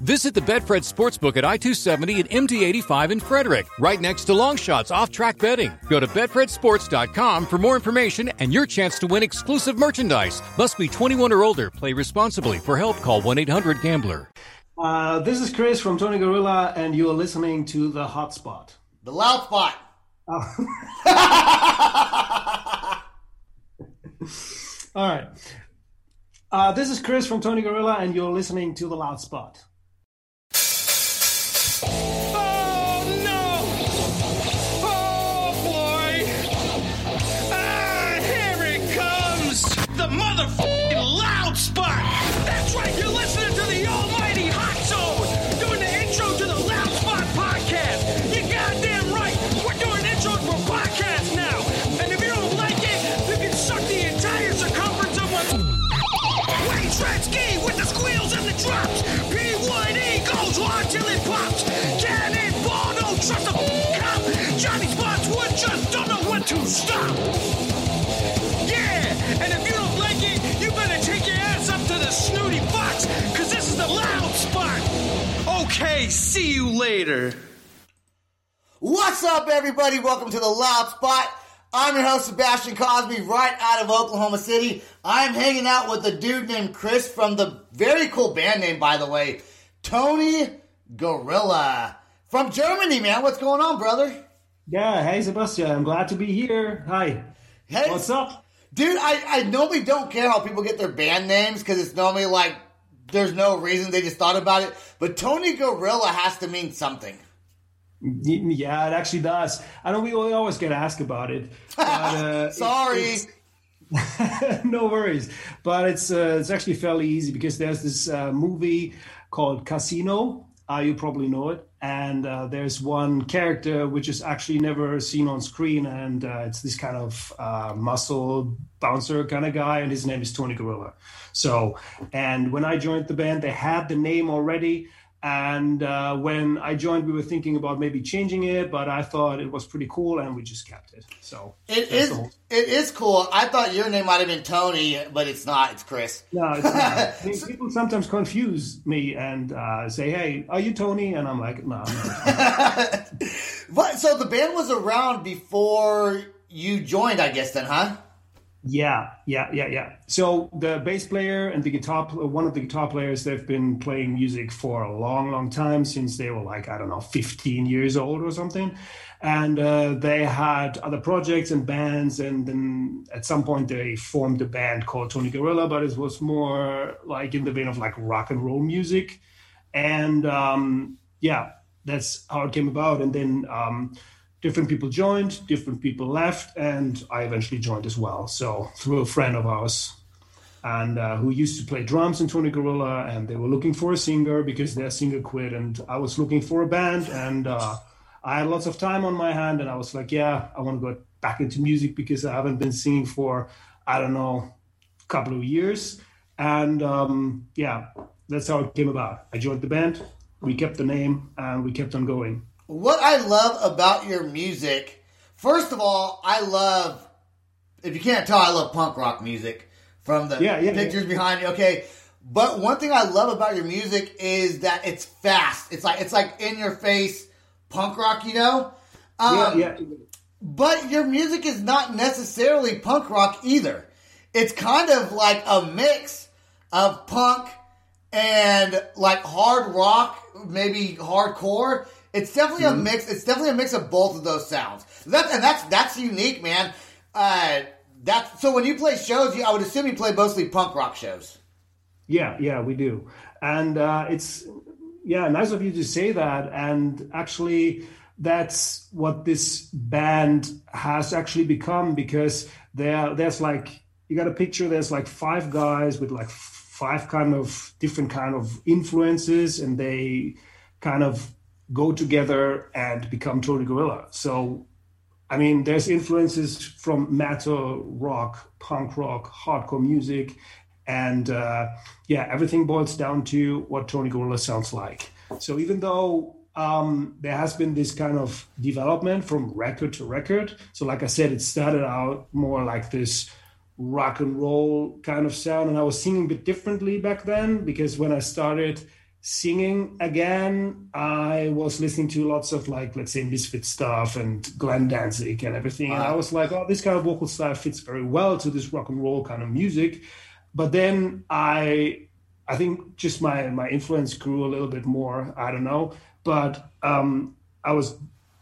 Visit the Betfred Sportsbook at I 270 and MD 85 in Frederick, right next to Longshots off track betting. Go to BetfredSports.com for more information and your chance to win exclusive merchandise. Must be 21 or older. Play responsibly. For help, call 1 800 Gambler. Uh, this is Chris from Tony Gorilla, and you're listening to The Hotspot. The loud spot. Oh. All right. Uh, this is Chris from Tony Gorilla, and you're listening to The Loud Spot. Oh Yeah, and if you don't like it, you better take your ass up to the snooty box, cause this is the loud spot. Okay, see you later. What's up, everybody? Welcome to the Loud Spot. I'm your host, Sebastian Cosby, right out of Oklahoma City. I'm hanging out with a dude named Chris from the very cool band name, by the way, Tony Gorilla. From Germany, man. What's going on, brother? Yeah, hey, Sebastian, I'm glad to be here. Hi. Hey, What's up? Dude, I, I normally don't care how people get their band names because it's normally like there's no reason they just thought about it. But Tony Gorilla has to mean something. Yeah, it actually does. I know we always get asked about it. But, uh, Sorry. it's- no worries, but it's uh, it's actually fairly easy because there's this uh, movie called Casino. Uh, you probably know it, and uh, there's one character which is actually never seen on screen, and uh, it's this kind of uh, muscle bouncer kind of guy, and his name is Tony Gorilla. So, and when I joined the band, they had the name already. And uh, when I joined, we were thinking about maybe changing it, but I thought it was pretty cool, and we just kept it. So It is whole- it is cool. I thought your name might have been Tony, but it's not. It's Chris. No, it's not. I mean, people sometimes confuse me and uh, say, "Hey, are you Tony?" And I'm like, "No." I'm not." But so the band was around before you joined, I guess. Then, huh? Yeah, yeah, yeah, yeah. So the bass player and the guitar, one of the guitar players, they've been playing music for a long, long time since they were like I don't know, 15 years old or something. And uh, they had other projects and bands, and then at some point they formed a band called Tony Gorilla, but it was more like in the vein of like rock and roll music. and um, yeah, that's how it came about. And then um, different people joined, different people left, and I eventually joined as well. So through a friend of ours, and uh, who used to play drums in Tony Gorilla, and they were looking for a singer because their singer quit, and I was looking for a band, and uh, I had lots of time on my hand, and I was like, yeah, I want to go back into music because I haven't been singing for I don't know, a couple of years, and um, yeah, that's how it came about. I joined the band, we kept the name, and we kept on going. What I love about your music, first of all, I love. If you can't tell, I love punk rock music from the Yeah, yeah, pictures behind you. Okay, but one thing I love about your music is that it's fast. It's like it's like in your face punk rock, you know. Um, yeah, yeah. But your music is not necessarily punk rock either. It's kind of like a mix of punk and like hard rock, maybe hardcore. It's definitely a mix. It's definitely a mix of both of those sounds. That and that's that's unique, man. Uh, that so when you play shows, you, I would assume you play mostly punk rock shows. Yeah, yeah, we do. And uh, it's, yeah, nice of you to say that. And actually, that's what this band has actually become because there, there's like, you got a picture, there's like five guys with like five kind of different kind of influences and they kind of go together and become Tony Gorilla. So I mean, there's influences from metal, rock, punk rock, hardcore music, And uh, yeah, everything boils down to what Tony Gorilla sounds like. So even though um, there has been this kind of development from record to record. So, like I said, it started out more like this rock and roll kind of sound, and I was singing a bit differently back then because when I started singing again, I was listening to lots of like, let's say, Misfit stuff and Glenn Danzig and everything. And I was like, oh, this kind of vocal style fits very well to this rock and roll kind of music. But then I, I think just my my influence grew a little bit more. I don't know, but um, I was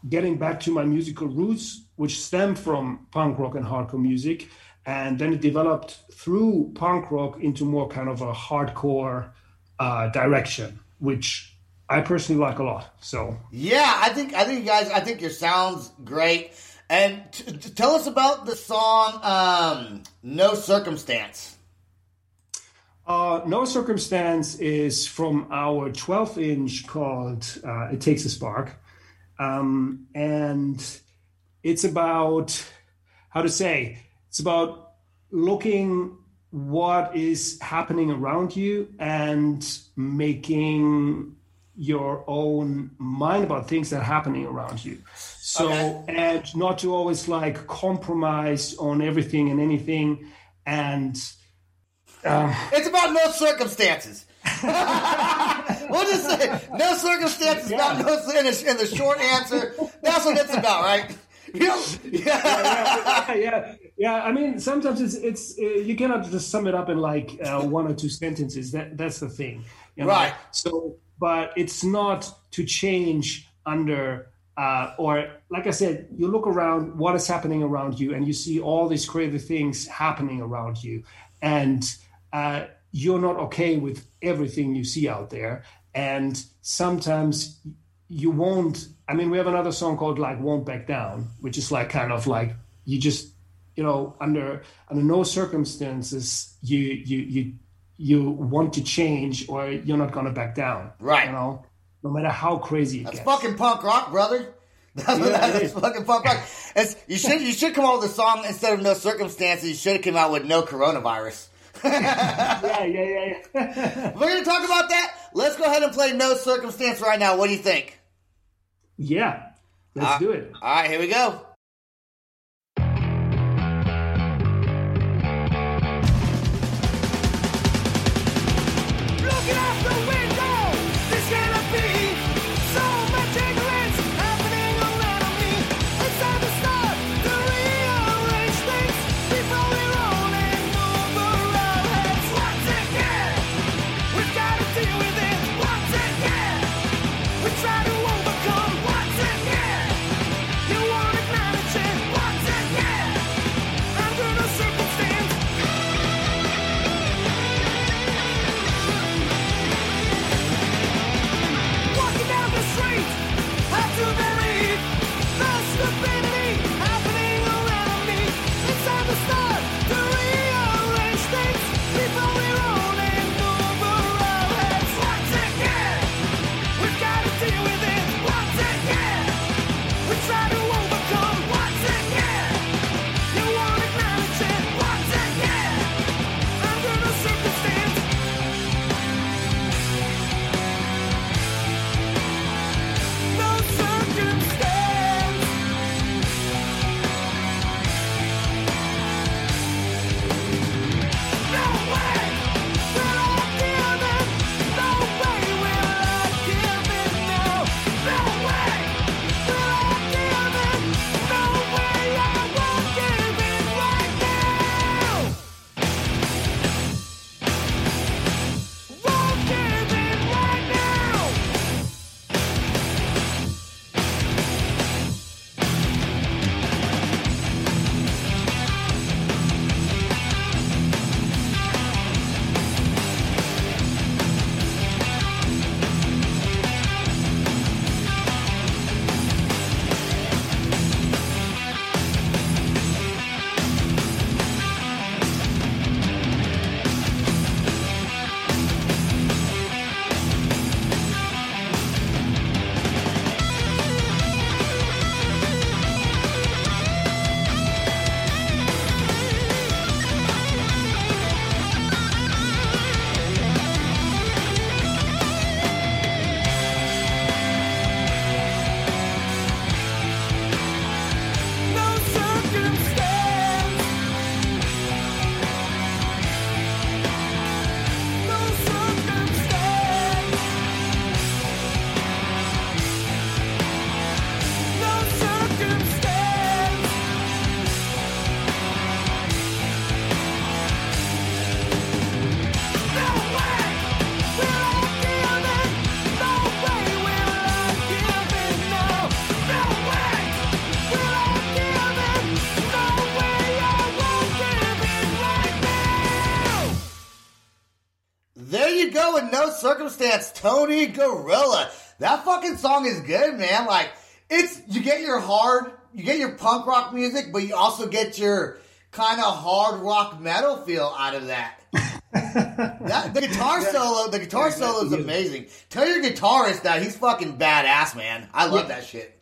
getting back to my musical roots, which stemmed from punk rock and hardcore music. And then it developed through punk rock into more kind of a hardcore uh, direction, which I personally like a lot. So yeah, I think I think you guys, I think your sounds great. And t- t- tell us about the song um, "No Circumstance." Uh, no circumstance is from our 12 inch called uh, It Takes a Spark. Um, and it's about, how to say, it's about looking what is happening around you and making your own mind about things that are happening around you. So, okay. and not to always like compromise on everything and anything. And um, it's about no circumstances. we'll just say no circumstances yeah. about no in the, in the short answer. That's what it's about, right? yeah. yeah, yeah, yeah, I mean, sometimes it's it's uh, you cannot just sum it up in like uh, one or two sentences. That that's the thing, you know? right? So, but it's not to change under uh, or like I said, you look around what is happening around you, and you see all these crazy things happening around you, and uh, you're not okay with everything you see out there. And sometimes you won't. I mean, we have another song called like "Won't Back Down," which is like kind of like you just, you know, under under no circumstances you you you you want to change or you're not gonna back down. Right. You know, no matter how crazy it That's gets. fucking punk rock, brother. That's, yeah, that's fucking punk rock. It's, you should you should come out with a song instead of no circumstances. You should have come out with no coronavirus. yeah, yeah, yeah, yeah. We're going to talk about that. Let's go ahead and play No Circumstance right now. What do you think? Yeah, let's uh, do it. All right, here we go. Circumstance, Tony Gorilla. That fucking song is good, man. Like, it's, you get your hard, you get your punk rock music, but you also get your kind of hard rock metal feel out of that. that the guitar solo, the guitar solo is amazing. Tell your guitarist that he's fucking badass, man. I love that shit.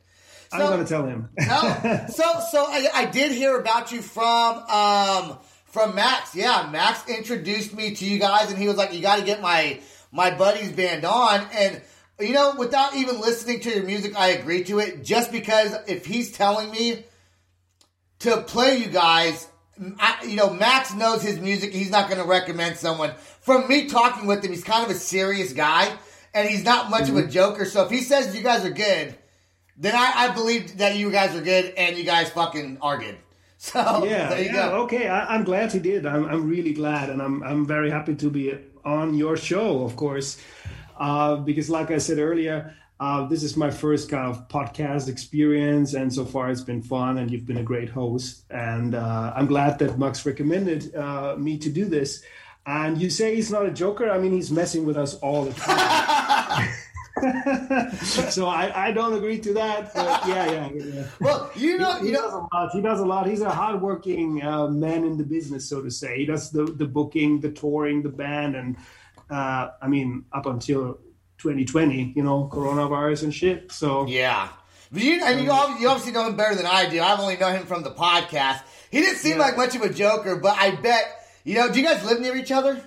I'm gonna tell him. no, so so I, I did hear about you from um from Max. Yeah, Max introduced me to you guys, and he was like, "You got to get my my buddy's band on." And you know, without even listening to your music, I agree to it just because if he's telling me to play you guys, I, you know, Max knows his music. He's not going to recommend someone. From me talking with him, he's kind of a serious guy, and he's not much Mm-hmm. of a joker. So if he says you guys are good, then I, I believe that you guys are good, and you guys fucking are good. So yeah, there you yeah, go. okay. I, I'm glad he did. I'm, I'm really glad, and I'm, I'm very happy to be on your show, of course, uh, because, like I said earlier, uh, this is my first kind of podcast experience, and so far it's been fun, and you've been a great host, and uh, I'm glad that Max recommended uh, me to do this. And you say he's not a joker? I mean, he's messing with us all the time. so I, I don't agree to that. But yeah, yeah, yeah. Well, you know, he you does know, a lot. He does a lot. He's a hardworking uh, man in the business, so to say. He does the the booking, the touring, the band, and uh, I mean, up until 2020, you know, coronavirus and shit. So yeah. But you, and you, you obviously know him better than I do. I've only known him from the podcast. He didn't seem Yeah. like much of a joker, but I bet you know. Do you guys live near each other?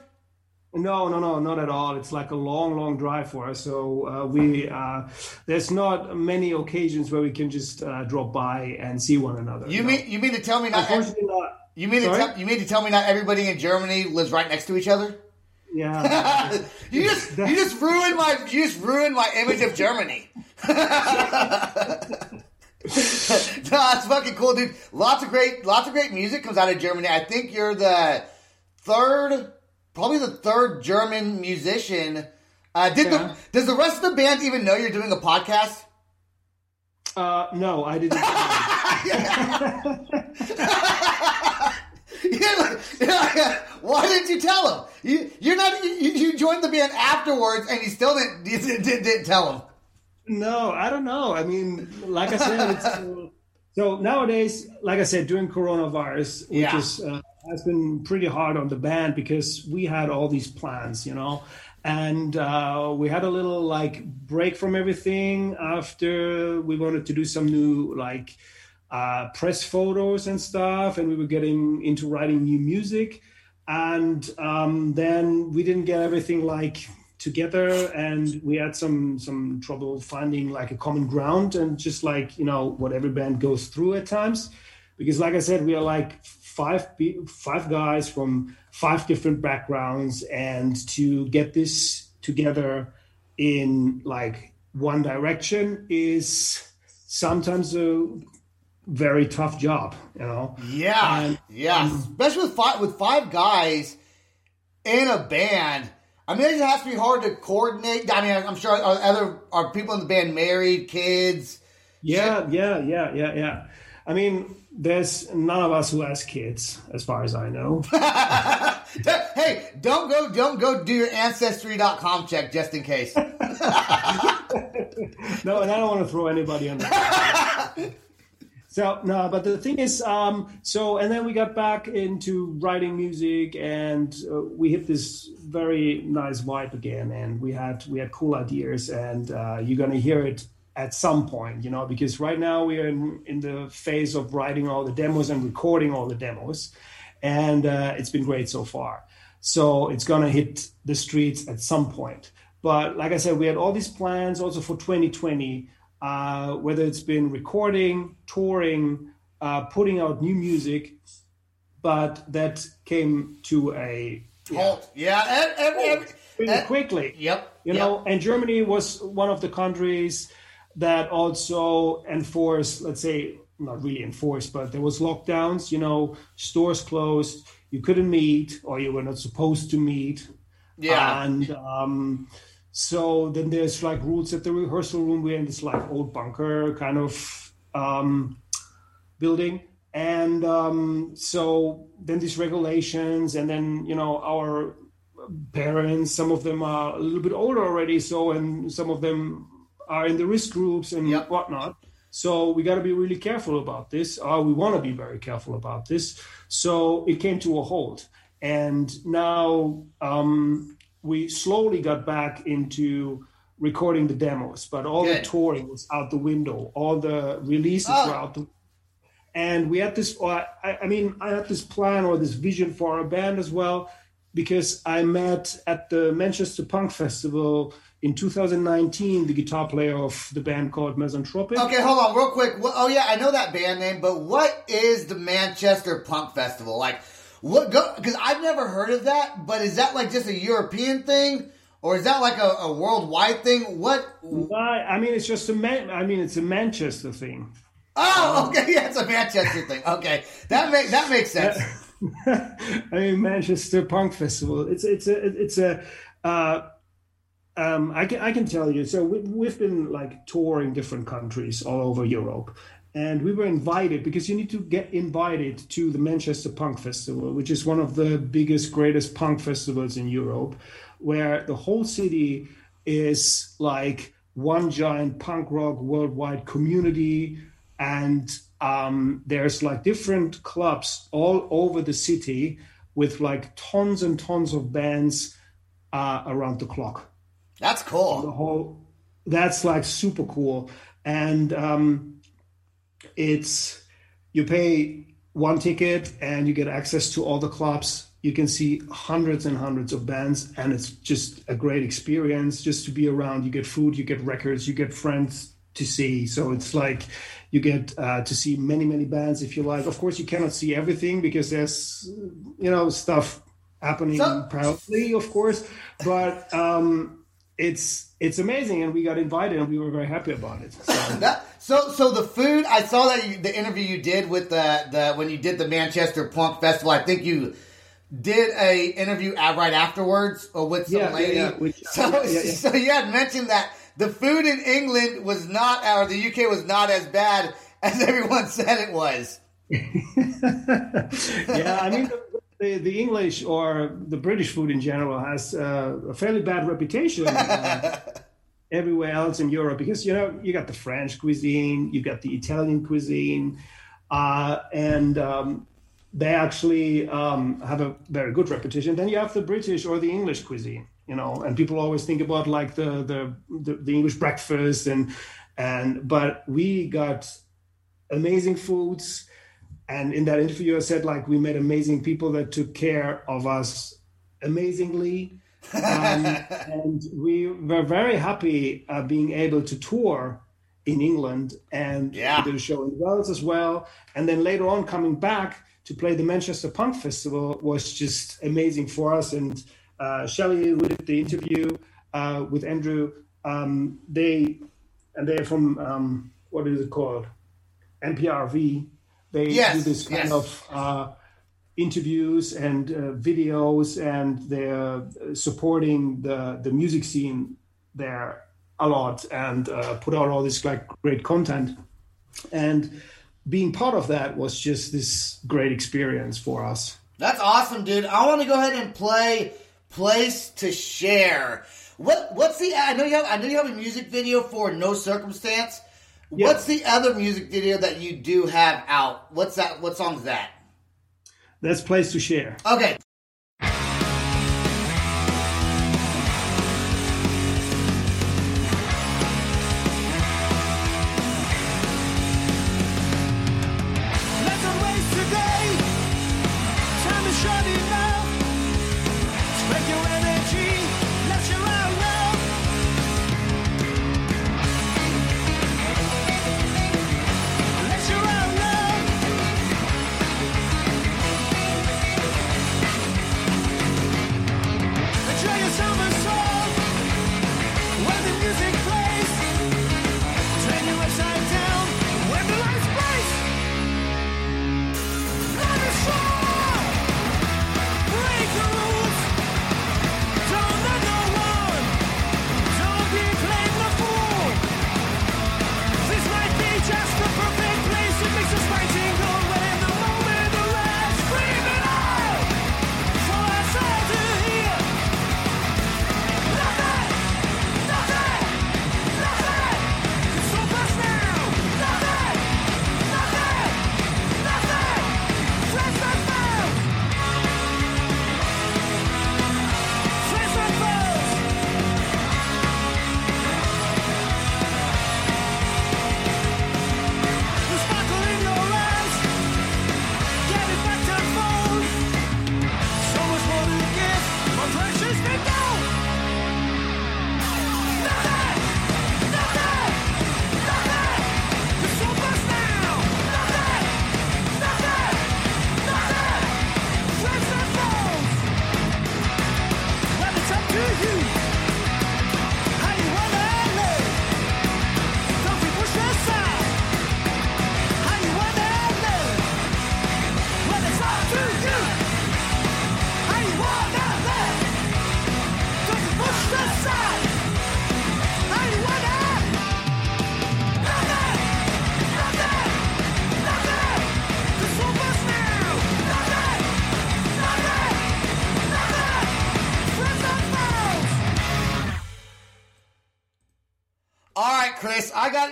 No, no, no, not at all. It's like a long, long drive for us. So uh, we uh, there's not many occasions where we can just uh, drop by and see one another. You know? mean you mean to tell me not? Unfortunately, not. You mean to tell, you mean to tell me not everybody in Germany lives right next to each other? Yeah. you just you just ruined my you just ruined my image of Germany. no, that's fucking cool, dude. Lots of great lots of great music comes out of Germany. I think you're the third, probably the third German musician. Uh, did Yeah. the does the rest of the band even know you're doing a podcast? uh, no, I didn't. You're like- you're Why didn't you tell him? You, you're not. You, you joined the band afterwards, and you still didn't you didn't, didn't, tell him. No, I don't know. I mean, like I said, it's, so nowadays, like I said, during coronavirus, which Yeah. is uh, has been pretty hard on the band because we had all these plans, you know, and uh, we had a little like break from everything after we wanted to do some new like uh, press photos and stuff, and we were getting into writing new music, and um, then we didn't get everything like together and we had some some trouble finding like a common ground and just like you know what every band goes through at times because like i said we are like five five guys from five different backgrounds and to get this together in like one direction is sometimes a very tough job you know Yeah, And- yeah. Um, Especially with five with five guys in a band. I mean, it has to be hard to coordinate. I mean, I'm sure are other are people in the band married, kids. Yeah, yeah, yeah, yeah, yeah. I mean, there's none of us who has kids, as far as I know. hey, don't go, don't go do your ancestry.com check just in case. no, and I don't want to throw anybody under. so no, but the thing is, um, so and then we got back into writing music, and uh, we hit this very nice vibe again, and we had we had cool ideas, and uh, you're gonna hear it at some point, you know, because right now we are in, in the phase of writing all the demos and recording all the demos, and uh, it's been great so far. So it's gonna hit the streets at some point. But like I said, we had all these plans also for 2020, uh, whether it's been recording, touring, uh, putting out new music, but that came to a Halt. Yeah. ev- ev- really ev- quickly. Yep. You yep. know, and Germany was one of the countries that also enforced, let's say, not really enforced, but there was lockdowns. You know, stores closed. You couldn't meet, or you were not supposed to meet. Yeah. And um, so then there's like rules at the rehearsal room. We're in this like old bunker kind of um, building. And um, so then these regulations, and then, you know, our parents. Some of them are a little bit older already, so and some of them are in the risk groups and Yep. whatnot. So we got to be really careful about this. Uh, we want to be very careful about this. So it came to a halt, and now um, we slowly got back into recording the demos, but all Good. the touring was out the window. All the releases Oh. were out the and we had this or I, I mean i had this plan or this vision for our band as well because i met at the manchester punk festival in 2019 the guitar player of the band called mesanthropic Okay, hold on, real quick. Oh yeah, I know that band name, but what is the Manchester Punk Festival like? What go? Because I've never heard of that. But is that like just a European thing, or is that like a, a worldwide thing? What? I, I mean it's just a man i mean it's a manchester thing Oh, okay, yeah, it's a Manchester thing. Okay, that make that makes sense. I mean Manchester Punk Festival. It's it's a it's a. Uh, um, I can I can tell you. So we, we've been like touring different countries all over Europe, and we were invited because you need to get invited to the Manchester Punk Festival, which is one of the biggest, greatest punk festivals in Europe, where the whole city is like one giant punk rock worldwide community and um, there's like different clubs all over the city with like tons and tons of bands uh, around the clock. That's cool. The whole that's like super cool, and um, it's you pay one ticket and you get access to all the clubs. You can see hundreds and hundreds of bands, and it's just a great experience just to be around. You get food, you get records, you get friends to see. So it's like you get uh, to see many, many bands if you like. Of course, you cannot see everything because there's you know stuff happening So- proudly, of course, but um, it's it's amazing, and we got invited, and we were very happy about it. So. That, so, so the food. I saw that you, the interview you did with the the when you did the Manchester Punk Festival. I think you did a interview right afterwards with some Yeah, yeah, lady. yeah, which- so, yeah, yeah. so you had mentioned that the food in England was not, or the UK was not as bad as everyone said it was. yeah, I mean, the, the, the English or the British food in general has uh, a fairly bad reputation uh, everywhere else in Europe because you know you got the French cuisine, you got the Italian cuisine, uh, and um, they actually um, have a very good reputation. Then you have the British or the English cuisine, you know, and people always think about like the the, the, the English breakfast and and but we got amazing foods and in that interview i said like we met amazing people that took care of us amazingly um, and we were very happy uh, being able to tour in england and Yeah. did a show in wales as well and then later on coming back to play the manchester punk festival was just amazing for us and uh, Shelley, who did the interview uh, with Andrew, um, they and they're from um, what is it called? NPRV. They Yes, do this kind yes. of uh, interviews and uh, videos, and they're supporting the the music scene there a lot, and uh, put out all this like great content. And being part of that was just this great experience for us. That's awesome, dude. I want to go ahead and play "Place to Share." What What's the? I know you have. I know you have a music video for "No Circumstance." What's the other music video that you do have out? What's that? What song's that? That's place to share. Okay.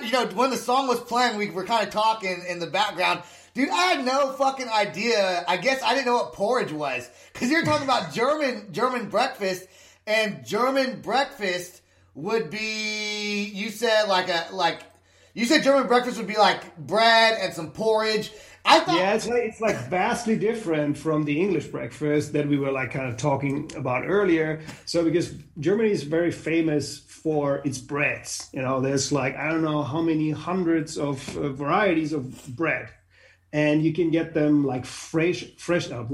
You know when the song was playing, we were kind of talking in the background. Dude, I had no fucking idea. I guess I didn't know what porridge was because you're talking about German German breakfast, and German breakfast would be you said like a like you said German breakfast would be like bread and some porridge. I thought Yeah, it's like it's like vastly different from the English breakfast that we were like kind of talking about earlier. So because Germany is very famous for its breads, you know, there's like I don't know how many hundreds of uh, varieties of bread, and you can get them like fresh, fresh out.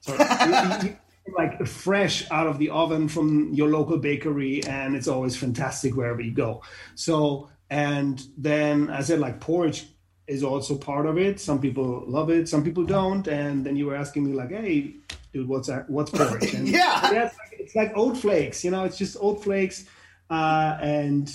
Sorry, like fresh out of the oven from your local bakery, and it's always fantastic wherever you go. So and then I said like porridge is also part of it. Some people love it, some people don't. And then you were asking me like, "Hey, dude, what's that? What's porridge?" And Yeah. it's like, it's like oat flakes. You know, it's just oat flakes, uh, and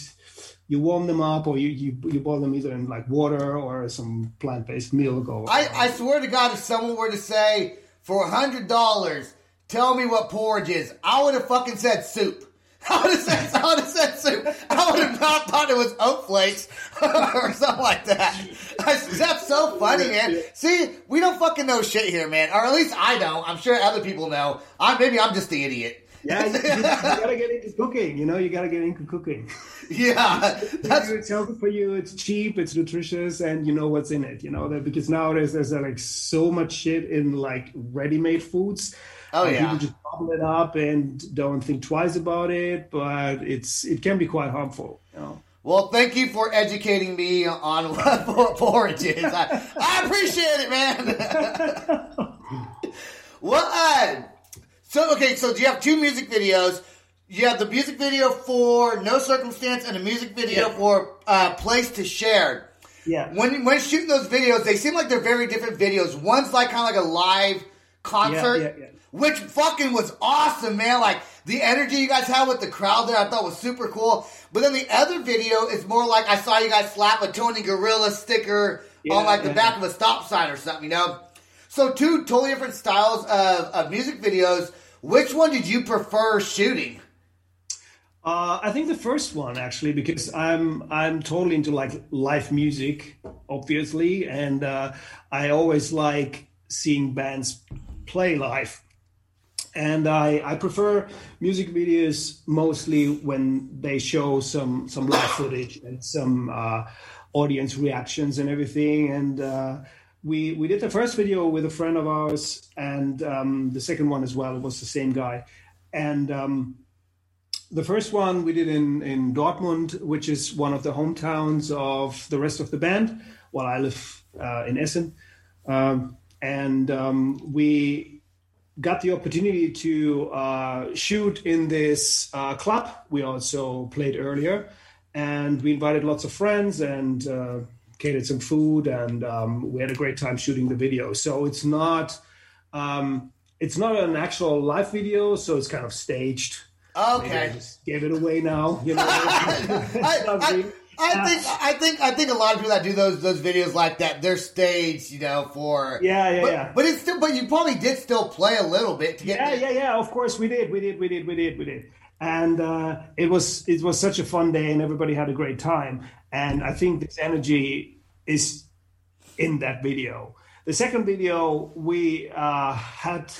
you warm them up, or you, you you boil them either in like water or some plant based milk. Or I, I swear to God, if someone were to say for a hundred dollars, tell me what porridge is, I would have fucking said soup. I would have said, I would have said. I would have not thought it was oat flakes or something like that. That's so funny, man. See, we don't fucking know shit here, man. Or at least I don't. I'm sure other people know. I maybe I'm just the idiot. yeah, you, you, you gotta get into cooking. You know, you gotta get into cooking. Yeah, that's it's healthy for you. It's cheap. It's nutritious, and you know what's in it. You know that because nowadays there's uh, like so much shit in like ready-made foods. Oh, yeah. people just bubble it up and don't think twice about it. But it's it can be quite harmful. You know. Well, thank you for educating me on what por- porridge is. I, I appreciate it, man. well, uh, so okay, so you have two music videos. You have the music video for No Circumstance and a music video Yeah. for uh, Place to Share. Yeah. When when shooting those videos, they seem like they're very different videos. One's like kind of like a live concert, Yeah, yeah, yeah. Which fucking was awesome, man. Like the energy you guys had with the crowd there, I thought was super cool. But then the other video is more like I saw you guys slap a Tony Gorilla sticker Yeah, on like the yeah. back of a stop sign or something, you know. So two totally different styles of, of music videos. Which one did you prefer shooting? Uh, I think the first one actually, because I'm I'm totally into like live music, obviously, and uh, I always like seeing bands play live. And I, I prefer music videos mostly when they show some some live footage and some uh, audience reactions and everything. And uh, we we did the first video with a friend of ours, and um, the second one as well. It was the same guy, and. Um, the first one we did in, in Dortmund, which is one of the hometowns of the rest of the band, while I live uh, in Essen. Um, and um, we got the opportunity to uh, shoot in this uh, club we also played earlier. And we invited lots of friends and uh, catered some food, and um, we had a great time shooting the video. So it's not. Um, it's not an actual live video, so it's kind of staged. Maybe I Okay. just gave it away now. You know, I, I, I think I think I think a lot of people that do those those videos like that, they're staged, you know, for Yeah, yeah, but, yeah. But it's still, but you probably did still play a little bit to get. yeah, yeah, yeah. Of course, we did, we did, we did, we did, we did. And uh, it was it was such a fun day, and everybody had a great time. And I think this energy is in that video. The second video, we uh, had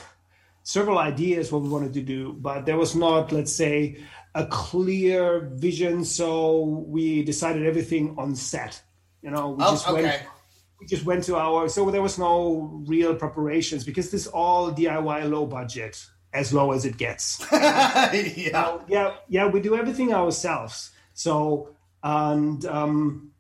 several ideas what we wanted to do, but there was not, let's say, a clear vision. So we decided everything on set. You know, we Oh, just went we just went to our so there was no real preparations because this all DIY low budget as low as it gets. yeah. yeah, yeah, we do everything ourselves. So and um,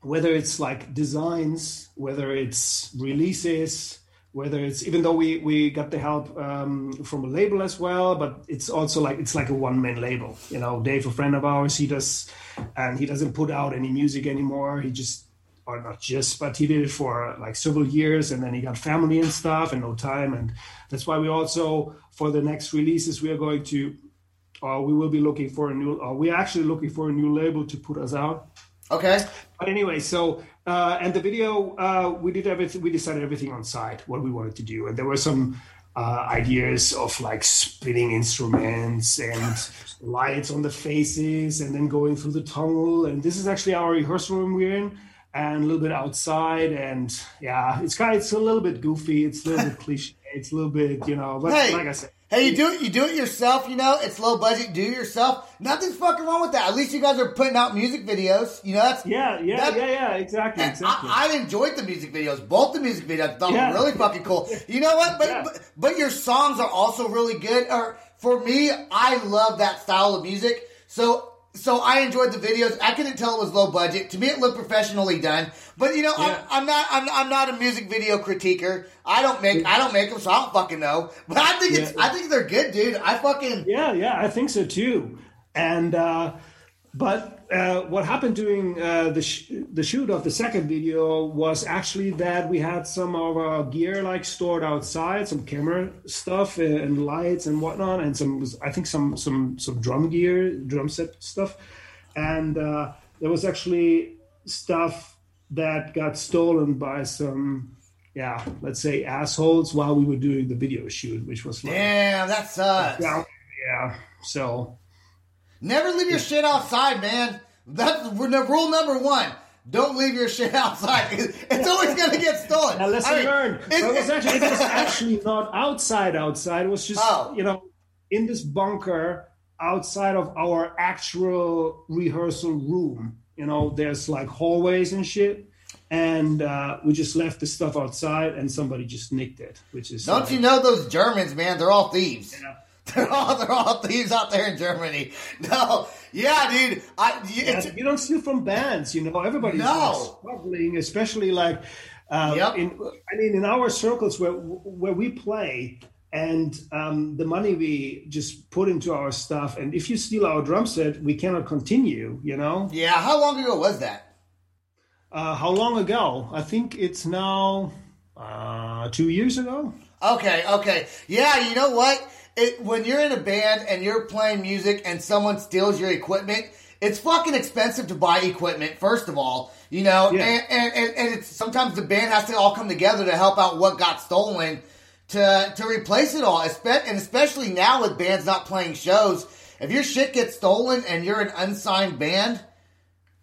whether it's like designs, whether it's releases, whether it's even though we we got the help um, from a label as well, but it's also like it's like a one man label. You know, Dave, a friend of ours, he does, and he doesn't put out any music anymore. He just or not just, but he did it for like several years, and then he got family and stuff and no time, and that's why we also for the next releases we are going to, or we will be looking for a new, or we're actually looking for a new label to put us out. Okay. But anyway, so uh, and the video uh, we did everything. We decided everything on site what we wanted to do, and there were some uh, ideas of like spinning instruments and lights on the faces and then going through the tunnel. And this is actually our rehearsal room we're in and a little bit outside. And yeah, it's kind of, it's a little bit goofy. It's a little bit cliche. It's a little bit, you know, but Hey, like I said, Hey, you do it. You do it yourself. You know, it's low budget. Do it yourself. Nothing's fucking wrong with that. At least you guys are putting out music videos. You know, that's yeah, yeah, That- yeah, yeah, exactly, exactly. I, I enjoyed the music videos. Both the music videos thought Yeah. were really fucking cool. You know what? But, Yeah. but but your songs are also really good. Or for me, I love that style of music. So so I enjoyed the videos. I couldn't tell it was low budget. To me, it looked professionally done. But you know, Yeah. I'm, I'm not I'm, I'm not a music video critiquer. I don't make I don't make them, so I don't fucking know. But I think it's I think they're good, dude. I fucking Yeah, yeah, I think so too. And uh, but uh, what happened during uh, the sh- the shoot of the second video was actually that we had some of our gear like stored outside, some camera stuff and lights and whatnot, and some I think some some some drum gear, drum set stuff, and uh, there was actually stuff that got stolen by some. Yeah, let's say assholes while we were doing the video shoot, which was like, damn that sucks. yeah, yeah. So Never leave your shit outside, man. That's rule number one. Don't leave your shit outside. It's always gonna get stolen. Now lesson I mean, learned. it- it was actually it was actually not outside outside. It was just Oh. you know in this bunker outside of our actual rehearsal room. You know, there's like hallways and shit. And uh, we just left the stuff outside, and somebody just nicked it, which is Don't like- you know those Germans, man? They're all thieves. Yeah. They're all they're all thieves out there in Germany. No, yeah, dude. I Yeah, you don't steal from bands, you know. Everybody's No. struggling, especially like, uh, Yep. in, I mean, in our circles where where we play, and um, the money we just put into our stuff, and if you steal our drum set, we cannot continue. You know, yeah. How long ago was that? uh, how long ago? I think it's now uh, two years ago. Okay, okay. Yeah, you know what? It, when you're in a band and you're playing music and someone steals your equipment, it's fucking expensive to buy equipment, first of all. You know, Yeah. and, and, and, and it's sometimes the band has to all come together to help out what got stolen to to replace it all. And especially now with bands not playing shows, if your shit gets stolen and you're an unsigned band,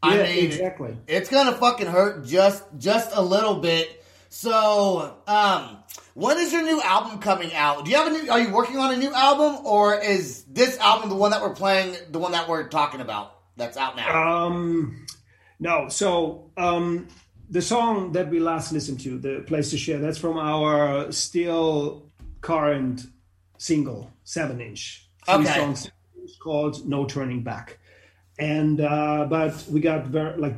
I yeah, mean, exactly. it's gonna fucking hurt just just a little bit. So, um, when is your new album coming out? Do you have a new? Are you working on a new album, or is this album the one that we're playing, the one that we're talking about that's out now? Um, no. So um, the song that we last listened to, the place to share, that's from our still current single, seven inch. Three Okay. songs called "No Turning Back." And uh, but we got very like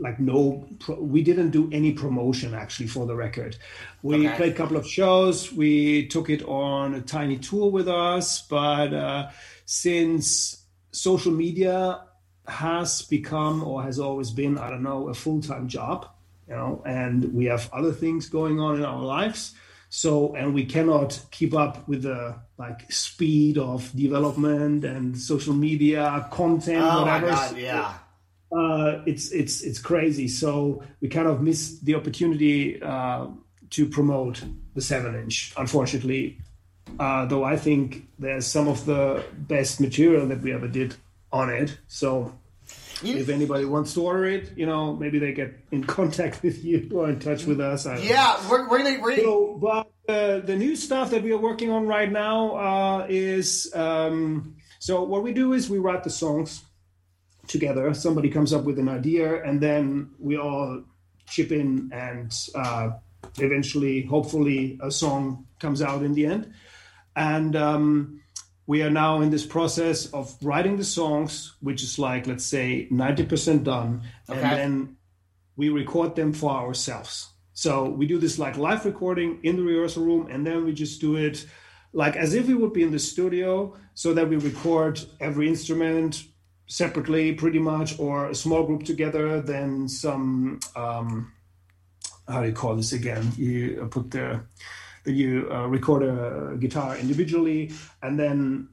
like no pro- we didn't do any promotion actually for the record. We Okay. played a couple of shows. We took it on a tiny tour with us, but uh, since social media has become or has always been, I don't know, a full time job, you know, and we have other things going on in our lives. So, and we cannot keep up with the like speed of development and social media content, oh my whatever. god, yeah. Uh, it's it's it's crazy. So we kind of miss the opportunity uh, to promote the seven inch, unfortunately. Uh, though I think there's some of the best material that we ever did on it. So if anybody wants to order it, you know, maybe they get in contact with you or in touch with us. Know. Yeah, we're, we're gonna. We're, So, but uh, the new stuff that we are working on right now uh, is um, so what we do is we write the songs together. Somebody comes up with an idea, and then we all chip in, and uh, eventually, hopefully, a song comes out in the end. And um, we are now in this process of writing the songs, which is like let's say ninety percent done, Okay. and then we record them for ourselves. So we do this like live recording in the rehearsal room, and then we just do it like as if we would be in the studio, so that we record every instrument separately, pretty much, or a small group together. Then some, um, how do you call this again? You put the, you uh, record a guitar individually, and then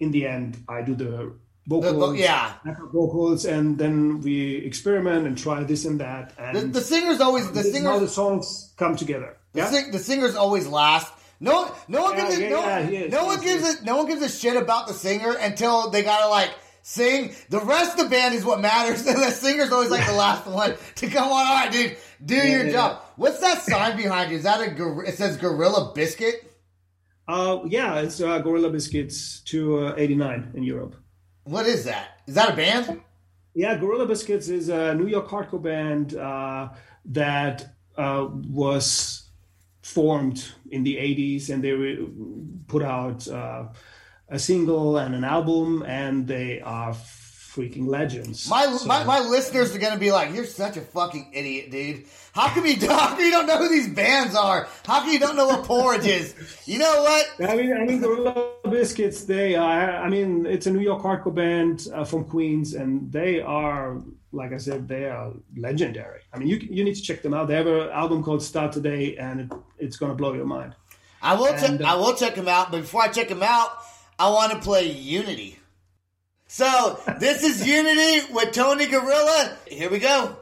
in the end, I do the the- vocals yeah. vocals, and then we experiment and try this and that. And The, the singer's always the is how the songs come together. The, Yeah, sing, the singers always last. No, no one gives Yeah, a, no, yeah, no one gives a, no one gives a shit about the singer until they gotta like sing. The rest of the band is what matters, and the singer's always like the last one to come on. All right, dude, do your job. What's that sign behind you? Is that a? gor- It says Gorilla Biscuit. Uh, yeah, it's uh, Gorilla Biscuits to uh, 89 in Europe. What is that? Is that a band? Yeah, Gorilla Biscuits is a New York hardcore band uh, that uh, was formed in the 80s and they re- put out uh, a single and an album and they are freaking legends. My, So- my my listeners are gonna be like, "You're such a fucking idiot, dude. How come you how come you don't know who these bands are? How come you don't know what Porridge is? You know what? I mean, I mean, Gorilla Biscuits. They. I mean, it's a New York hardcore band uh, from Queens, and they are, like I said, they are legendary. I mean, you you need to check them out. They have an album called Start Today, and it, it's gonna blow your mind. I will check. Uh, I will check them out. But before I check them out, I want to play Unity. So this is Unity with Tony Gorilla. Here we go.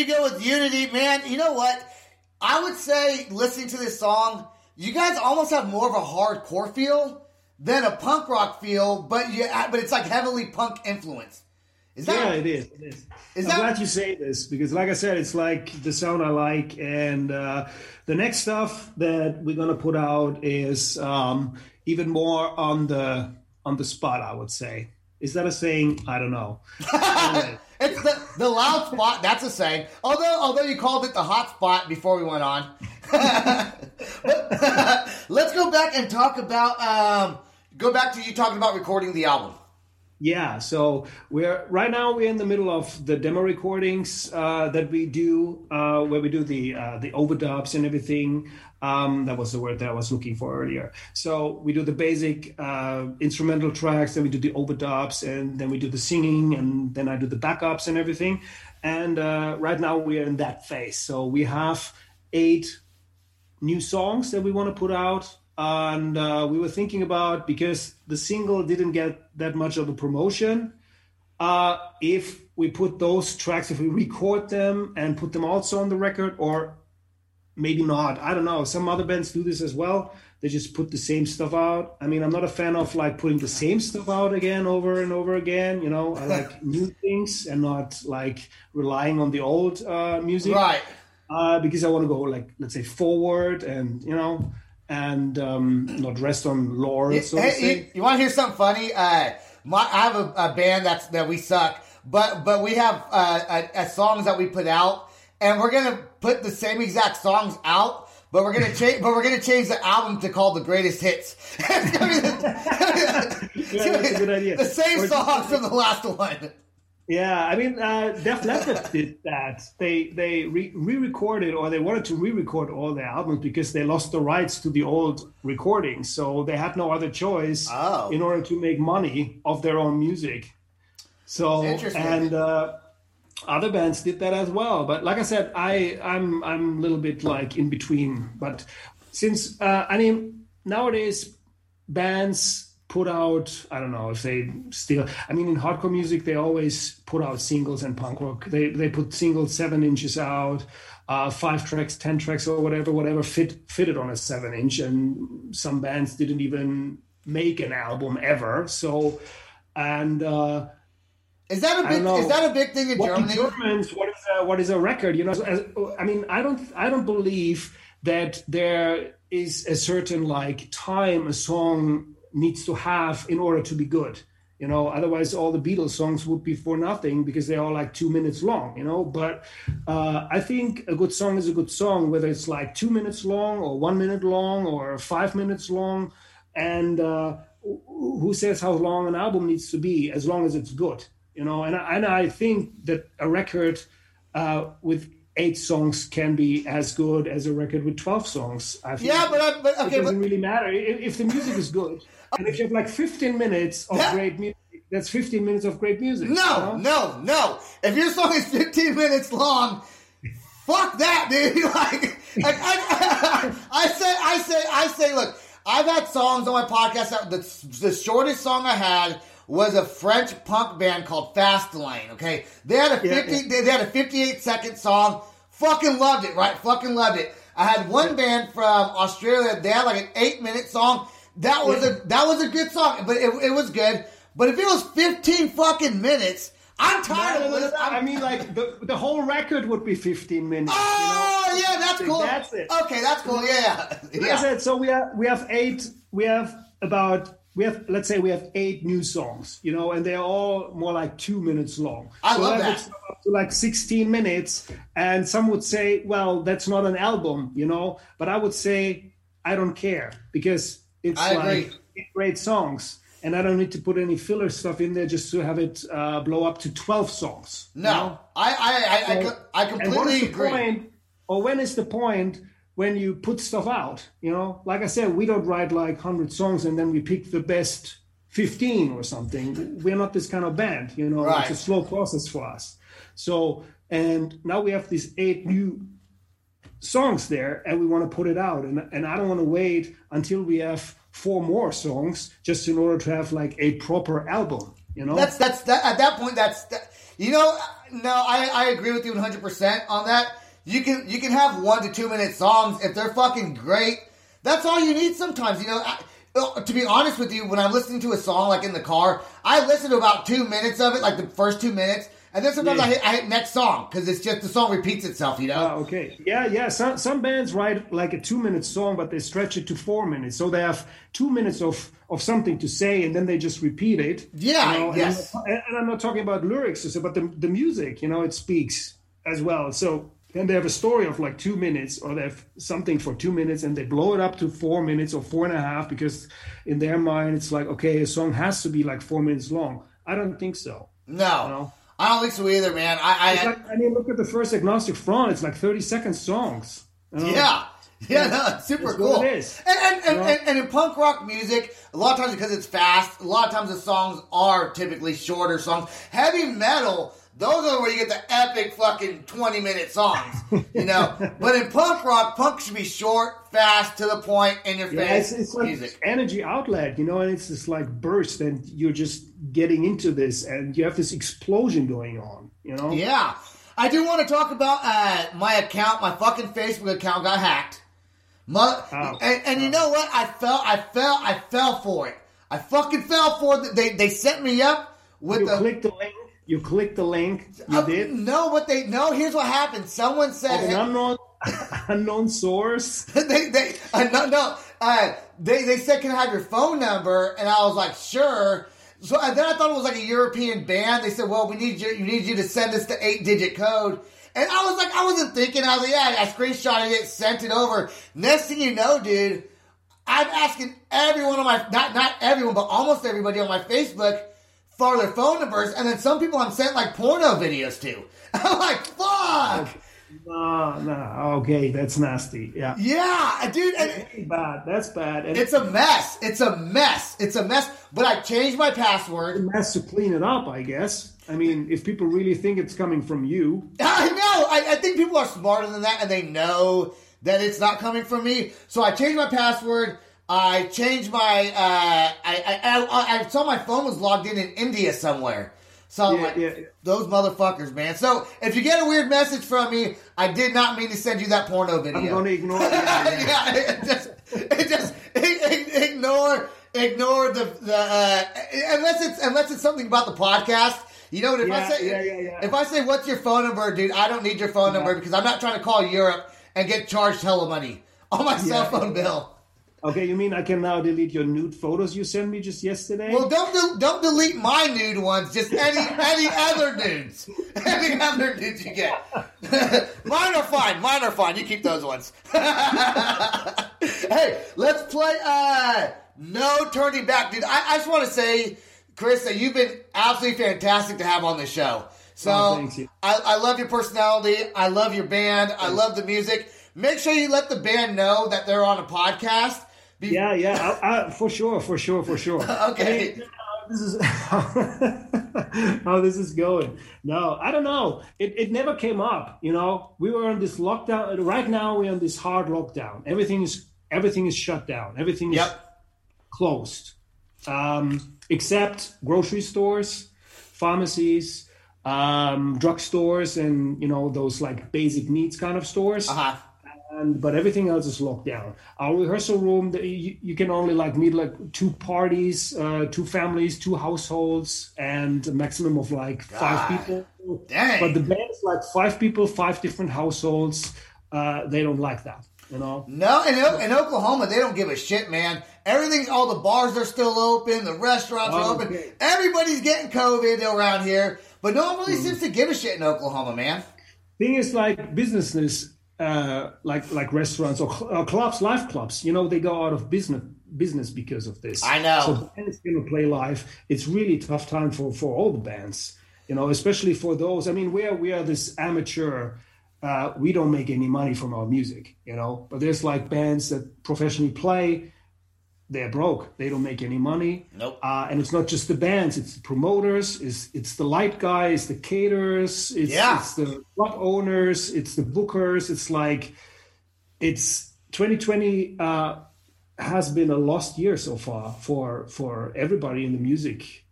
You go with Unity, man. You know what? I would say listening to this song, you guys almost have more of a hardcore feel than a punk rock feel, but you but it's like heavily punk influence. Is that Yeah, it is. It is. Is I'm that- glad you say this because, like I said, it's like the sound I like, and uh, the next stuff that we're gonna put out is um, even more on the on the spot. I would say. Is that a saying? I don't know. It's the, the loud spot. That's a saying. Although although you called it the hot spot before we went on. Let's go back and talk about. Um, go back to you talking about recording the album. Yeah, so we're right now we're in the middle of the demo recordings uh, that we do, uh, where we do the uh, the overdubs and everything. Um, that was the word that I was looking for earlier. So we do the basic uh, instrumental tracks, then we do the overdubs, and then we do the singing, and then I do the backups and everything. And uh, right now we are in that phase. So we have eight new songs that we want to put out and uh, we were thinking about because the single didn't get that much of a promotion uh, if we put those tracks if we record them and put them also on the record or maybe not. I don't know. Some other bands do this as well. They just put the same stuff out. I mean i'm not a fan of like putting the same stuff out again over and over again you know? I like new things and not like relying on the old uh, music. Right. uh, because I want to go like let's say forward and you know and um, not rest on laurels. So Hey, say. you, want to hear something funny? Uh, my, I have a, a band that's that we suck, but but we have uh, a, a songs that we put out, and we're gonna put the same exact songs out. But we're gonna change. But we're gonna change the album to call the greatest hits. It's gonna be the, Yeah, that's a good idea. The same Or- songs from the last one. Yeah, I mean, uh, Def Leppard did that. They they re- re-recorded or they wanted to re-record all their albums because they lost the rights to the old recordings, so they had no other choice Oh. in order to make money off their own music. So and uh, other bands did that as well. But like I said, I I'm I'm a little bit like in between. But since uh, I mean nowadays bands put out i don't know if they still i mean in hardcore music they always put out singles and punk rock they they put singles seven inches out uh, five tracks ten tracks or whatever whatever fit fitted on a seven inch and some bands didn't even make an album ever so and uh Is that a big? Is that a big thing in what Germany? determines what is a, what is a record? You know, as, I mean, I don't I don't believe that there is a certain like time a song needs to have in order to be good. You know, otherwise all the Beatles songs would be for nothing because they're all like two minutes long. You know, but uh, I think a good song is a good song, whether it's like two minutes long or one minute long or five minutes long, and uh, who says how long an album needs to be as long as it's good you know and I, and I think that a record uh, with eight songs can be as good as a record with 12 songs I think Yeah, but I, but it doesn't but really matter if, if the music is good and if you have like 15 minutes of great music that's 15 minutes of great music you No, know? no, no. If your song is 15 minutes long, fuck that, dude. Like, like I, I say, I say, I say, look, I've had songs on my podcast that the, the shortest song I had was a French punk band called Fastlane. Okay, they had a Yeah, 50, yeah. they had a 58 second song. Fucking loved it, right? Fucking loved it. I had one band from Australia. They had like an eight minute song. That was a that was a good song, but it, it was good. But if it was 15 fucking minutes, I'm tired No, of no, this. no. I mean, like the, the whole record would be 15 minutes. Oh you know? Oh, yeah, that's cool. That's it. Okay, that's cool. Yeah, yeah. Like I yeah. said, so we have we have eight. We have about we have let's say we have eight new songs, you know, and they're all more like two minutes long. I so love that. up to like sixteen minutes, and some would say, well, that's not an album, you know. But I would say I don't care because it's I like eight great songs. And I don't need to put any filler stuff in there just to have it uh, blow up to twelve songs. you No, know? I I I, I, So- I what completely agree. point, or when is the point when you put stuff out? You know, like I said, we don't write like hundred songs and then we pick the best fifteen or something. We're not this kind of band. You know, Right. it's a slow process for us. So, and now we have these eight new songs there, and we want to put it out, and and I don't want to wait until we have four more songs just in order to have like a proper album. You know, That's that's that at that point. That's that, you know. No, I I agree with you 100 percent on that. You can you can have one to two minute songs if they're fucking great. That's all you need sometimes. You know. I, uh, to be honest with you, when I'm listening to a song like in the car, I listen to about two minutes of it, like the first two minutes, and then sometimes Yeah. I hit I hit next song because it's just the song repeats itself. You know. Ah, okay. Yeah, yeah. Some some bands write like a two minute song, but they stretch it to four minutes. So they have two minutes of of something to say, and then they just repeat it. Yeah, you know, and yes. I'm not- And, I'm not talking about lyrics, but the the music. You know, it speaks as well. So then they have a story of like two minutes, or they have something for two minutes, and they blow it up to four minutes or four and a half because in their mind it's like okay, a song has to be like four minutes long. I don't think so. No, No. I don't think so either, man. I, I, like, I mean, look at the first Agnostic Front. It's like 30 second songs. you know? yeah. Yeah, no, it's super cool. it is. And and, and, You know? and and in punk rock music, a lot of times because it's fast, a lot of times the songs are typically shorter songs. Heavy metal, those are where you get the epic fucking twenty minute songs, you know. but in punk rock, punk should be short, fast, to the point, in your Yeah, face it's, it's like music. energy outlet, you know, and it's this like burst, and you're just getting into this, and you have this explosion going on, you know. Yeah. I do want to talk about uh, my account. My fucking Facebook account got hacked. Mo- Oh. and, and you know what? I fell. I fell. I fell for it. I fucking fell for it. They they set me up with You the. click the link. You click the link. You Uh, did. No, what they no. Here's what happened. Someone said An unknown, unknown source. they they uh, no no uh, they they said can I have your phone number and I was like sure. So and then I thought it was like a European band. They said, well, we need you. You need you to send us the eight digit code. And I was like, I wasn't thinking. I was like, yeah, I screenshotted it, sent it over. Next thing you know, dude, I'm asking everyone on my not not everyone, but almost everybody on my Facebook for their phone numbers, and then some people I'm sent like porno videos to. I'm like, fuck. No, no. Okay, that's nasty. Yeah. Yeah, dude. And, That's bad. That's bad. And It's a mess. It's a mess. It's a mess. But I changed my password. mess to clean it up, I guess. I mean, if people really think it's coming from you, I know. I, I think people are smarter than that, and they know that it's not coming from me. So I changed my password. I changed my. Uh, I, I, I I saw my phone was logged in in India somewhere. So I'm Yeah, like, yeah. those motherfuckers, man. So if you get a weird message from me, I did not mean to send you that porno video. I'm going to ignore it. Yeah, yeah. yeah, it just, it just ignore, ignore the the uh, unless it's unless it's something about the podcast. You know what? If I say yeah, yeah, yeah. if I say what's your phone number, dude, I don't need your phone number because I'm not trying to call Europe and get charged hella money on my cell phone bill. Okay, you mean I can now delete your nude photos you sent me just yesterday? Well, don't del- don't delete my nude ones. Just any any other nudes, any other nudes you get. mine are fine. Mine are fine. You keep those ones. hey, let's play. Uh, no turning back, dude. I, I just want to say, Chris, that you've been absolutely fantastic to have on the show. So Oh, thanks. I, I love your personality. I love your band. I love the music. Make sure you let the band know that they're on a podcast. Be- yeah, yeah, I, I, for sure, for sure, for sure. Okay. I mean, this is how this is going. No, I don't know. It, it never came up. You know, we were on this lockdown. Right now, we're on this hard lockdown. Everything is everything is shut down. Everything is Yep. closed, um, except grocery stores, pharmacies, um, drugstores, and you know those like basic needs kind of stores Uh huh. And but everything else is locked down. Our rehearsal room, the, you, you can only like meet like two parties, uh, two families, two households, and a maximum of like five people. Dang. But the band is like five people, five different households. Uh, they don't like that, you know. No, in, in Oklahoma, they don't give a shit, man. Everything, all the bars are still open, the restaurants are open. Okay. Everybody's getting COVID around here, but no one really seems to give a shit in Oklahoma, man. Thing is, like businesses, uh, like like restaurants or, or clubs, live clubs, you know, they go out of business business because of this. I know. So bands gonna play live. It's really tough time for for all the bands, you know, especially for those. I mean, we are we are this amateur. Uh, we don't make any money from our music, you know. But there's like bands that professionally play. They're broke. They don't make any money. Nope. Uh, and it's not just the bands; it's the promoters, it's it's the light guys, the caterers, it's, Yeah. it's the club owners, it's the bookers. It's like it's 2020 uh, has been a lost year so far for for everybody in the music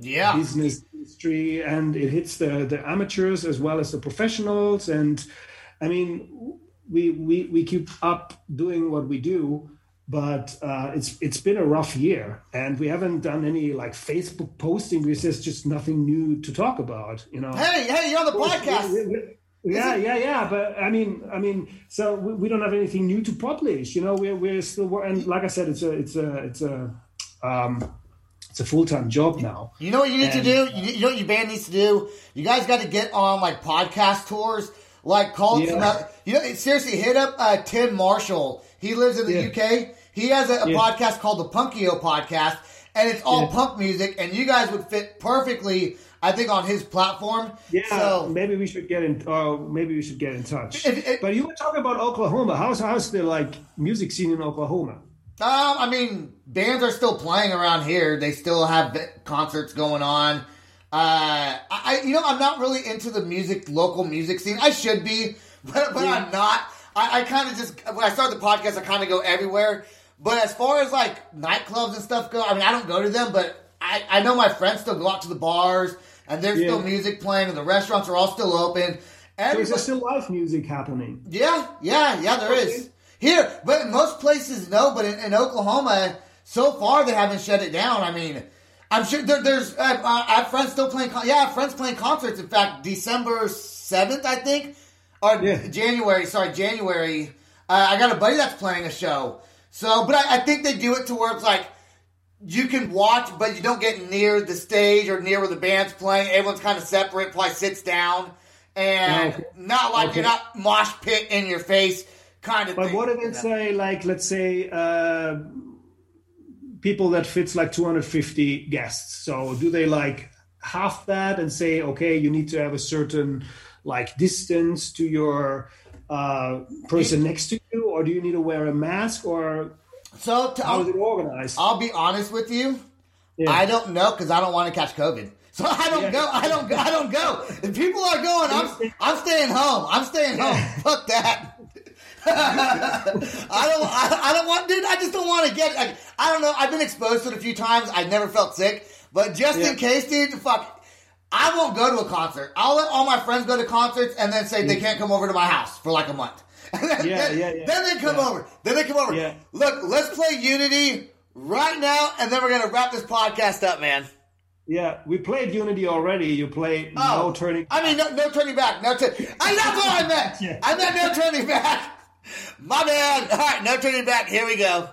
Yeah. business industry, and it hits the the amateurs as well as the professionals. And I mean, we we we keep up doing what we do. But uh, it's it's been a rough year, and we haven't done any like Facebook posting because there's just nothing new to talk about, you know. Hey, hey, you're on the podcast. Yeah, yeah, yeah. But I mean, I mean, so we, we don't have anything new to publish. You know, we're we're still and like I said, it's a it's a it's a um, it's a full time job now. You know what you need to do? You, you know what your band needs to do? You guys got to get on like podcast tours. Like call Yeah. out- you know seriously hit up uh, Tim Marshall. He lives in the Yeah. UK. He has a, a Yeah. podcast called the Punkio Podcast, and it's all Yeah. punk music, and you guys would fit perfectly, I think, on his platform. Yeah, So maybe we should get in. Or maybe we should get in touch. If- if- but you were talking about Oklahoma. How's how's the like music scene in Oklahoma? Um, I mean, bands are still playing around here. They still have concerts going on. Uh, I, you know, I'm not really into the music, local music scene. I should be, but but I'm not. I, I kind of just when I start the podcast, I kind of go everywhere. But as far as like nightclubs and stuff go, I mean, I don't go to them, but I, I know my friends still go out to the bars, and there's still music playing, and the restaurants are all still open. Everybody- there still live music happening? yeah, yeah, yeah, there is. Here, but most places no, but in, in Oklahoma, so far they haven't shut it down. I mean, I'm sure there, there's, uh, I have friends still playing, con- yeah, I have friends playing concerts. In fact, December 7th, I think, or Yeah. January, sorry, January, uh, I got a buddy that's playing a show. So, but I, I think they do it to where it's like, you can watch, but you don't get near the stage or near where the band's playing. Everyone's kind of separate, probably sits down, and Okay. not like you're not mosh pit in your face kind of But thing. what if it's say like let's say uh, people that fits like 250 guests? So do they like half that and say okay, you need to have a certain like distance to your uh, person next to you, or do you need to wear a mask, or so to, how is I'll, it organized? I'll be honest with you. Yeah. I don't know because I don't want to catch COVID. So I don't Yeah. go. I don't. go. I don't go. If people are going, I'm. I'm staying home. I'm staying home. Fuck that. I don't. I, I don't want, dude. I just don't want to get. Like, I don't know. I've been exposed to it a few times. I never felt sick, but just Yeah. in case, dude. Fuck. I won't go to a concert. I'll let all my friends go to concerts and then say they can't come over to my house for like a month. And then, Yeah, then, yeah, yeah. then they come Yeah. over. Then they come over. Yeah. Look, let's play Unity right now, and then we're gonna wrap this podcast up, man. yeah, we played Unity already. You play Oh, no turning. I mean, no, no turning back. No, turn. I that's what I meant. Yeah. I meant no turning back. My bad. All right, no turning back. Here we go.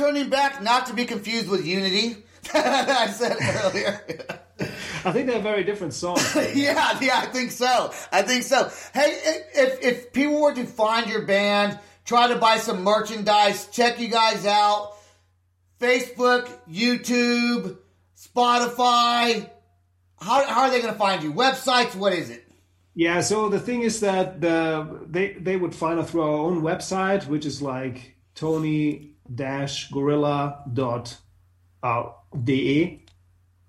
Turning back, not to be confused with Unity. I said earlier. I think they're very different songs. yeah, yeah, I think so. I think so. Hey, if if people were to find your band, try to buy some merchandise, check you guys out, Facebook, YouTube, Spotify. How, how are they going to find you? Websites? What is it? Yeah, so the thing is that the they they would find us through our own website, which is like tony-gorilla.de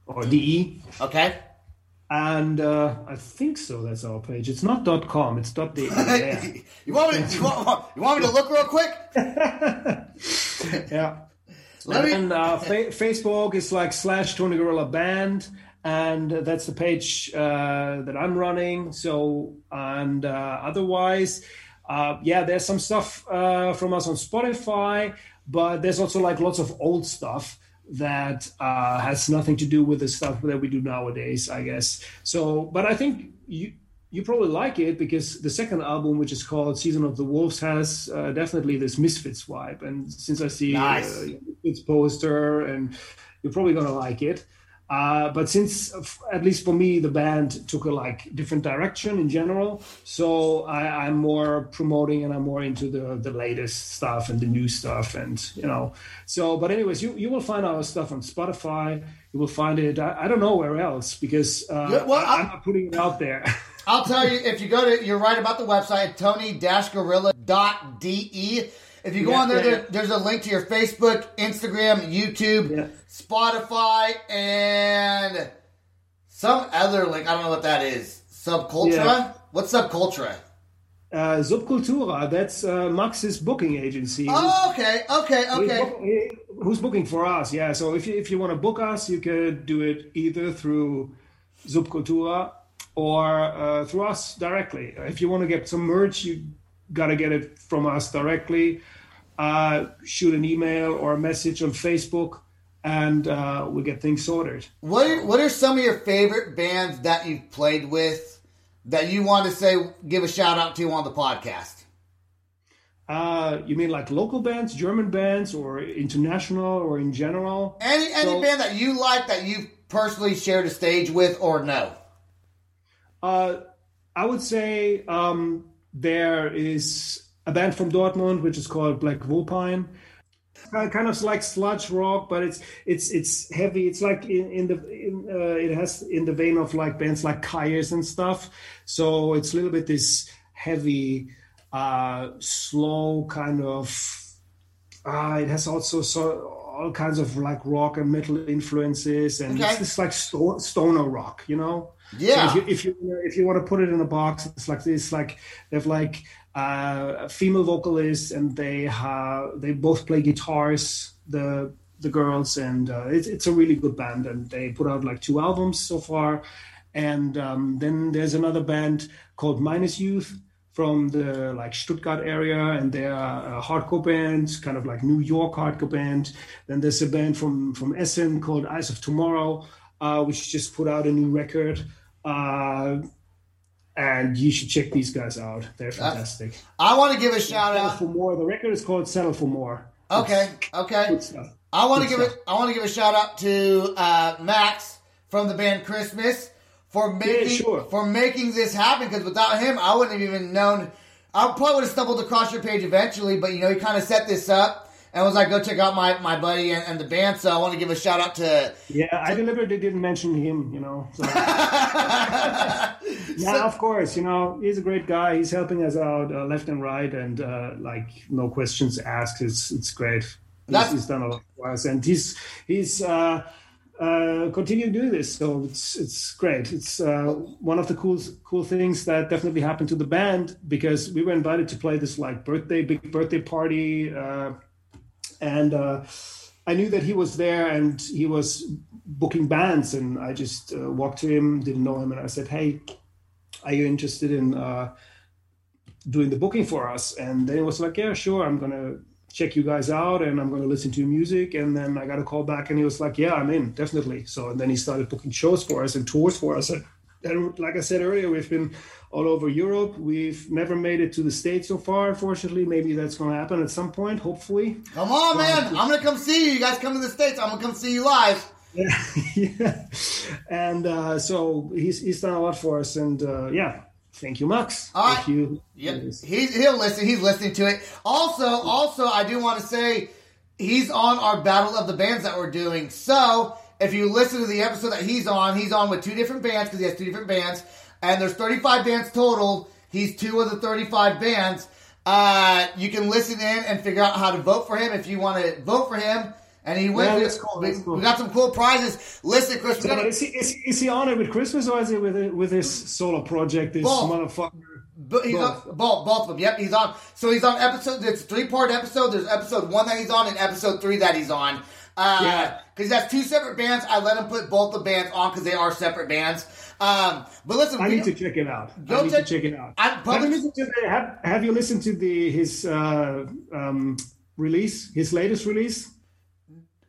or de, Okay. and uh, I think so. That's our page. It's not dot .com. It's dot .de. You want me? To, you, want, you want me to look real quick? yeah. Let me- uh, fa- Facebook is like slash Tony Gorilla Band, and that's the page uh, that I'm running. So, and uh, otherwise, uh, yeah, there's some stuff uh, from us on Spotify, but there's also like lots of old stuff that uh, has nothing to do with the stuff that we do nowadays, I guess. So, but I think you you probably like it because the second album, which is called Season of the Wolves, has uh, definitely this Misfits vibe. And since I see Nice. uh, its poster, and you're probably gonna like it. Uh, but since, at least for me, the band took a like different direction in general, so I, I'm more promoting and I'm more into the the latest stuff and the new stuff, and you know. So, but anyways, you you will find our stuff on Spotify. You will find it. I, I don't know where else because uh, Yeah, well, I, I'm not putting it out there. I'll tell you if you go to you're right about the website tony-gorilla.de. If you go Yeah, on there, yeah, there, there's a link to your Facebook, Instagram, YouTube. Spotify, and some other link. I don't know what that is. Subcultura. What's Subcultura? uh, Subcultura, that's uh, Max's booking agency. Oh, okay, okay, okay. book- who's booking for us? Yeah. So if you, if you want to book us, you could do it either through Subcultura or uh, through us directly. If you want to get some merch, you gotta get it from us directly. Uh, shoot an email or a message on Facebook, and uh, we get things sorted. What are, what are some of your favorite bands that you've played with that you want to say give a shout out to on the podcast? Uh, you mean like local bands, German bands, or international, or in general? Any any So- band that you like that you've personally shared a stage with or no? Uh, I would say um, there is a band from Dortmund which is called Black Vulpine. Kind of like sludge rock, but it's it's it's heavy. It's like in, in the in, uh, it has in the vein of like bands like Kyuss and stuff. So it's a little bit this heavy, uh, slow kind of uh, it has also so all kinds of like rock and metal influences, and Okay. it's just like sto- stoner rock, you know. Yeah. So if you, if you if you want to put it in a box, it's like this. Like they have like uh, female vocalists, and they have they both play guitars. The the girls, and uh, it's it's a really good band, and they put out like two albums so far. And um, then there's another band called Minus Youth from the like Stuttgart area, and they're a hardcore band, kind of like New York hardcore band. Then there's a band from from Essen called Eyes of Tomorrow, uh, which just put out a new record. Uh, and you should check these guys out. They're fantastic. I want to give a shout Settle out. for more. The record is called Settle for More. Okay, okay. I want to give it. I want to give a shout out to uh, Max from the band Christmas for making sure. for making this happen. Because without him, I wouldn't have even known. I probably would have stumbled across your page eventually. But you know, he kind of set this up and was like, "Go check out my my buddy and, and the band." So I want to give a shout out to. Yeah, I deliberately didn't mention him, you know. So. yeah, of course, you know, he's a great guy. He's helping us out uh, left and right, and uh, like no questions asked. It's it's great. He's, he's done a lot for us, and he's he's uh, uh, continuing doing this. So it's it's great. It's uh, one of the cool cool things that definitely happened to the band because we were invited to play this like birthday big birthday party, uh, and. Uh, I knew that he was there and he was booking bands, and I just uh, walked to him, didn't know him, and I said, "Hey, are you interested in uh, doing the booking for us?" And then he was like, "Yeah, sure. I'm gonna check you guys out, and I'm gonna listen to your music." And then I got a call back, and he was like, "Yeah, I'm in, definitely." So and then he started booking shows for us and tours for us, and and like I said earlier, we've been all over Europe. We've never made it to the States so far. Unfortunately, maybe that's going to happen at some point. Hopefully, Come on, man. I'm going to come see you. You guys come to the States. I'm going to come see you live. yeah, yeah. And uh, so he's he's done a lot for us, and uh, yeah, thank you, Max. All right. Thank you. Yep. He's, he'll listen. He's listening to it. Also, also, I do want to say he's on our Battle of the Bands that we're doing. So if you listen to the episode that he's on, he's on with two different bands because he has two different bands, and there's 35 bands total. He's two of the 35 bands. Uh, you can listen in and figure out how to vote for him if you want to vote for him. And he went. Yeah, that's cool, that's cool. we got some cool prizes. Listen, Chris, So gonna- is, he, is, he, is he on it with Christmas or is it with with his solo project? This Both. motherfucker. But he's Both. on both, both of them. Yep, he's on. So he's on episode. It's a three part episode. There's episode one that he's on and episode three that he's on. Uh, Yeah. Because that's two separate bands. I let him put both the bands on because they are separate bands. Um, but listen, I need to check it out. I need check- to check it out. I- have, you listened to the, have, have you listened to the his uh, um, release? His latest release?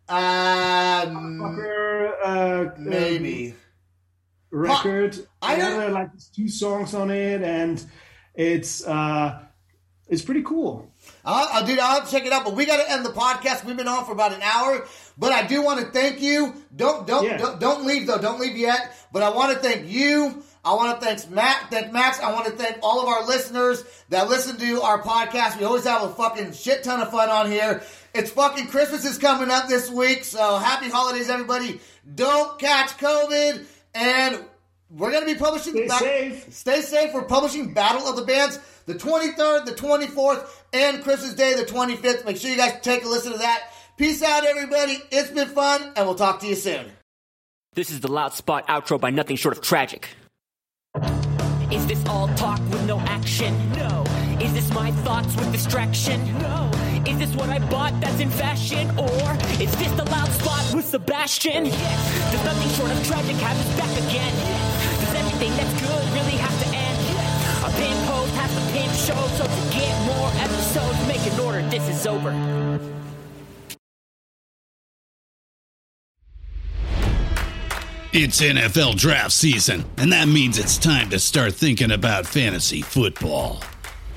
Um, Fucker, uh, maybe. uh, record. I there like two songs on it, and it's uh, it's pretty cool. I'll, I'll, dude, I'll check it out. But we got to end the podcast. We've been on for about an hour. But I do want to thank you. Don't don't Yeah. don't, don't leave though. Don't leave yet. But I want to thank you. I want to thank Matt. Thank Max. I want to thank all of our listeners that listen to our podcast. We always have a fucking shit ton of fun on here. It's fucking Christmas is coming up this week, so happy holidays, everybody. Don't catch COVID, and we're gonna be publishing. Stay safe. Stay safe. We're publishing Battle of the Bands the 23rd, the 24th, and Christmas Day the 25th. Make sure you guys take a listen to that. Peace out, everybody. It's been fun, and we'll talk to you soon. This is the Loud Spot outro by nothing short of tragic. Is this all talk with no action? No. Is this my thoughts with distraction? No. Is this what I bought that's in fashion? Or is this the loud spot with Sebastian? Yes. Does nothing short of tragic have back again? Yes. Does that's good really have to end? Yes. A pin post has to pin show, so to get more episodes, make an order. This is over. It's NFL draft season, and that means it's time to start thinking about fantasy football.